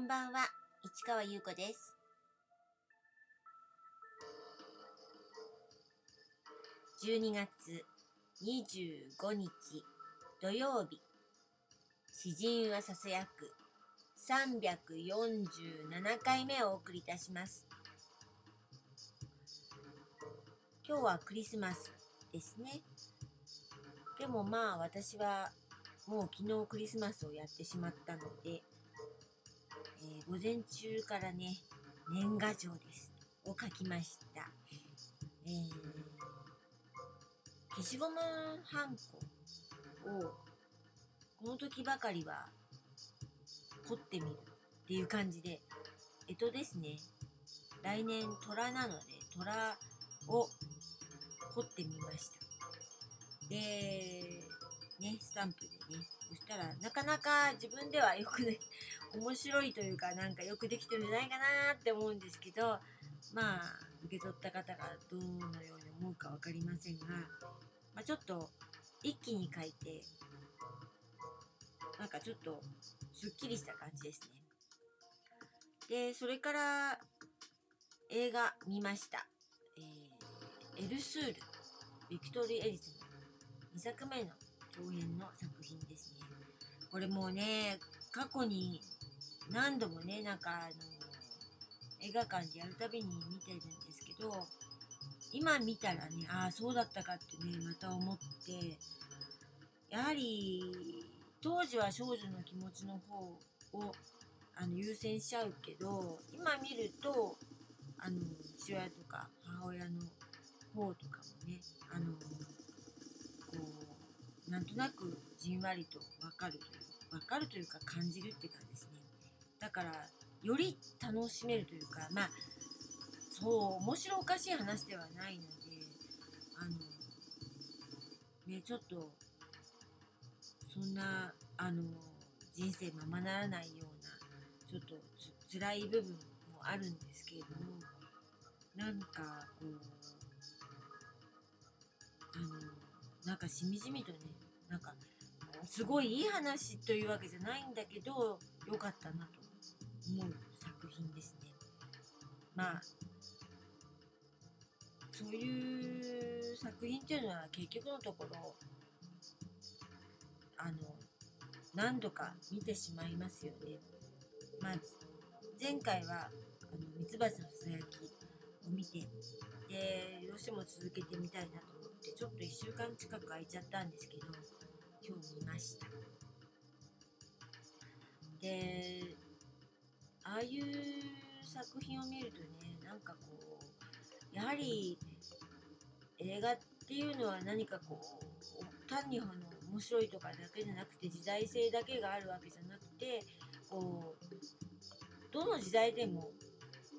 こんばんは、市川優子です。12月25日土曜日、詩人はささやく347回目をお送りいたします。今日はクリスマスですね。でもまあ私はもう昨日クリスマスをやってしまったので、えー午前中からね、年賀状です。を書きました。えー消しゴムはんこをこの時ばかりは彫ってみるっていう感じで、えとですね、来年虎なので虎を彫ってみました。で、ね、スタンプでね、そしたらなかなか自分ではよくね、面白いというかなんかよくできてるんじゃないかなって思うんですけどまあ受け取った方がどのように思うか分かりませんが、まあ、ちょっと一気に書いてなんかちょっとすっきりした感じですね。でそれから映画見ました、えーエルスール。ビクトリー・エリスの2作目の長編の作品ですね。これもうね過去に何度もねなんかあの映画館でやるたびに見てるんですけど今見たらねああそうだったかってねまた思ってやはり当時は少女の気持ちの方をあの優先しちゃうけど今見るとあの父親とか母親の方とかもねあのこうなんとなくじんわりと分かるという分かるというか感じるっていうかですね。だからより楽しめるというかまあそう面白おかしい話ではないのであのねちょっとそんなあの人生ままならないようなちょっとつ辛い部分もあるんですけれどもなんかこうあのなんかしみじみとねなんかすごいいい話というわけじゃないんだけど良かったなと。思う作品ですね。まあそういう作品っていうのは結局のところあの何度か見てしまいますよね。まあ前回はあのミツバチのささやきを見てでどうしても続けてみたいなと思ってちょっと1週間近く空いちゃったんですけど今日見ました。でああいう作品を見るとねなんかこうやはり映画っていうのは何かこう単にあの面白いとかだけじゃなくて時代性だけがあるわけじゃなくてこうどの時代でも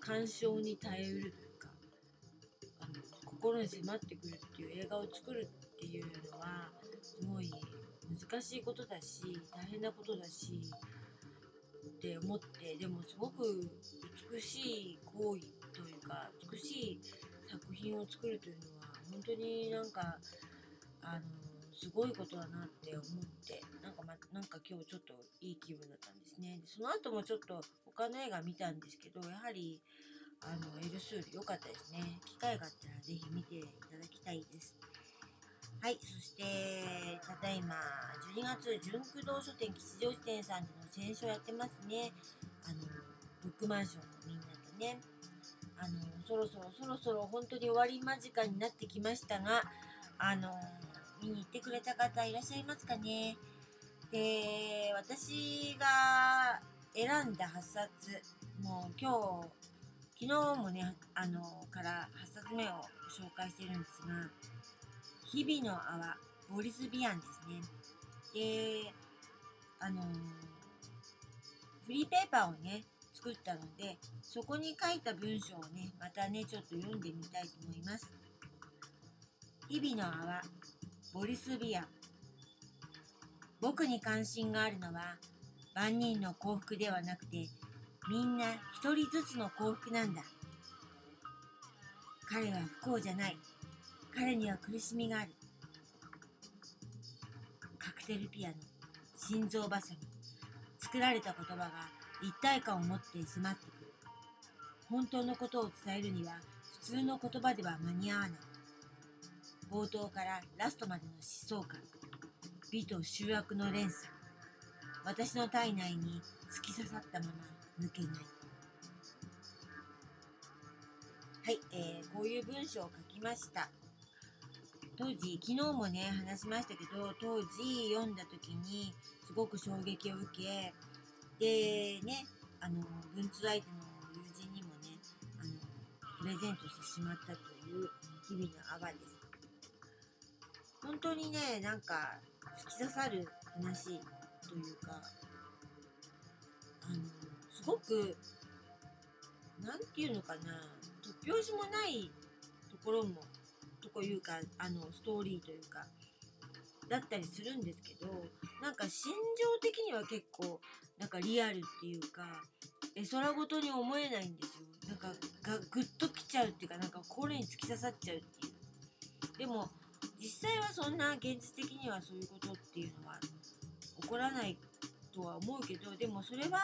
鑑賞に耐えうるというかあの心に迫ってくるっていう映画を作るっていうのはすごい難しいことだし大変なことだしって思ってでもすごく美しい行為というか美しい作品を作るというのは本当になんかあのすごいことだなって思ってなんか,、ま、なんか今日ちょっといい気分だったんですね。でその後もちょっと他の映画見たんですけどやはりあのエルスール良かったですね。機会があったらぜひ見ていただきたいはい、そして、ただいま、12月、純駆動書店吉祥寺店さんでの選書やってますね。あの、ブックマンションのみんなとね。あの、そろそろそろそろ本当に終わり間近になってきましたが、あの、見に行ってくれた方いらっしゃいますかね。で、私が選んだ8冊、もう今日、昨日もね、あの、から8冊目を紹介してるんですが、日々の泡、ボリス・ビアンですね。で、あのーフリーペーパーをね、作ったので、そこに書いた文章をね、またね、ちょっと読んでみたいと思います。日々の泡、ボリス・ビアン。僕に関心があるのは、万人の幸福ではなくて、みんな一人ずつの幸福なんだ。彼は不幸じゃない。彼には苦しみがある。カクテルピアノ、心臓バサミ、作られた言葉が一体感を持って迫ってくる。本当のことを伝えるには普通の言葉では間に合わない。冒頭からラストまでの疾走感美と醜悪の連鎖私の体内に突き刺さったまま抜けない。はい、えー、こういう文章を書きました。当時昨日もね話しましたけど当時読んだ時にすごく衝撃を受けでねあの文通相手の友人にもねあのプレゼントしてしまったという日々の阿波です。本当にねなんか突き刺さる話というかあのすごく何て言うのかな突拍子もないところもとこいうかあのストーリーというかだったりするんですけどなんか心情的には結構なんかリアルっていうか絵空ごとに思えないんですよ。なんかがグッときちゃうっていうかなんか心に突き刺さっちゃうっていう。でも実際はそんな現実的にはそういうことっていうのは起こらないとは思うけどでもそれは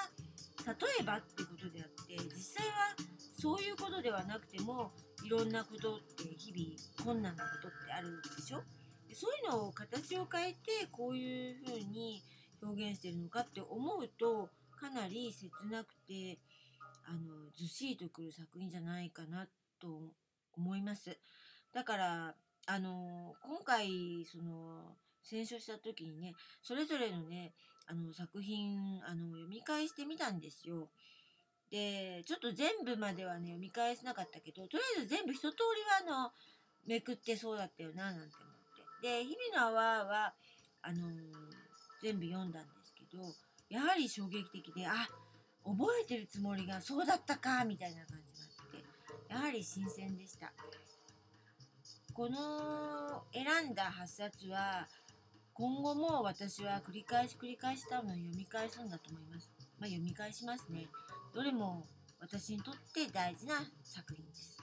例えばってことであって実際はそういうことではなくてもいろんなことって日々困難なことってあるでしょ？でそういうのを形を変えてこういう風に表現してるのかって思うとかなり切なくてあのずしりとくる作品じゃないかなと思います。だからあの今回その選書した時にねそれぞれのねあの作品あの読み返してみたんですよ。でちょっと全部まではね読み返せなかったけどとりあえず全部一通りはあのめくってそうだったよななんて思って。で「日々の泡は」あのー、全部読んだんですけどやはり衝撃的であ覚えてるつもりがそうだったかみたいな感じがあってやはり新鮮でした。この選んだ8冊は今後も私は繰り返し繰り返し多分読み返すんだと思います。まあ読み返しますねどれも私にとって大事な作品です。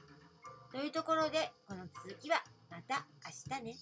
というところで、この続きはまた明日ね。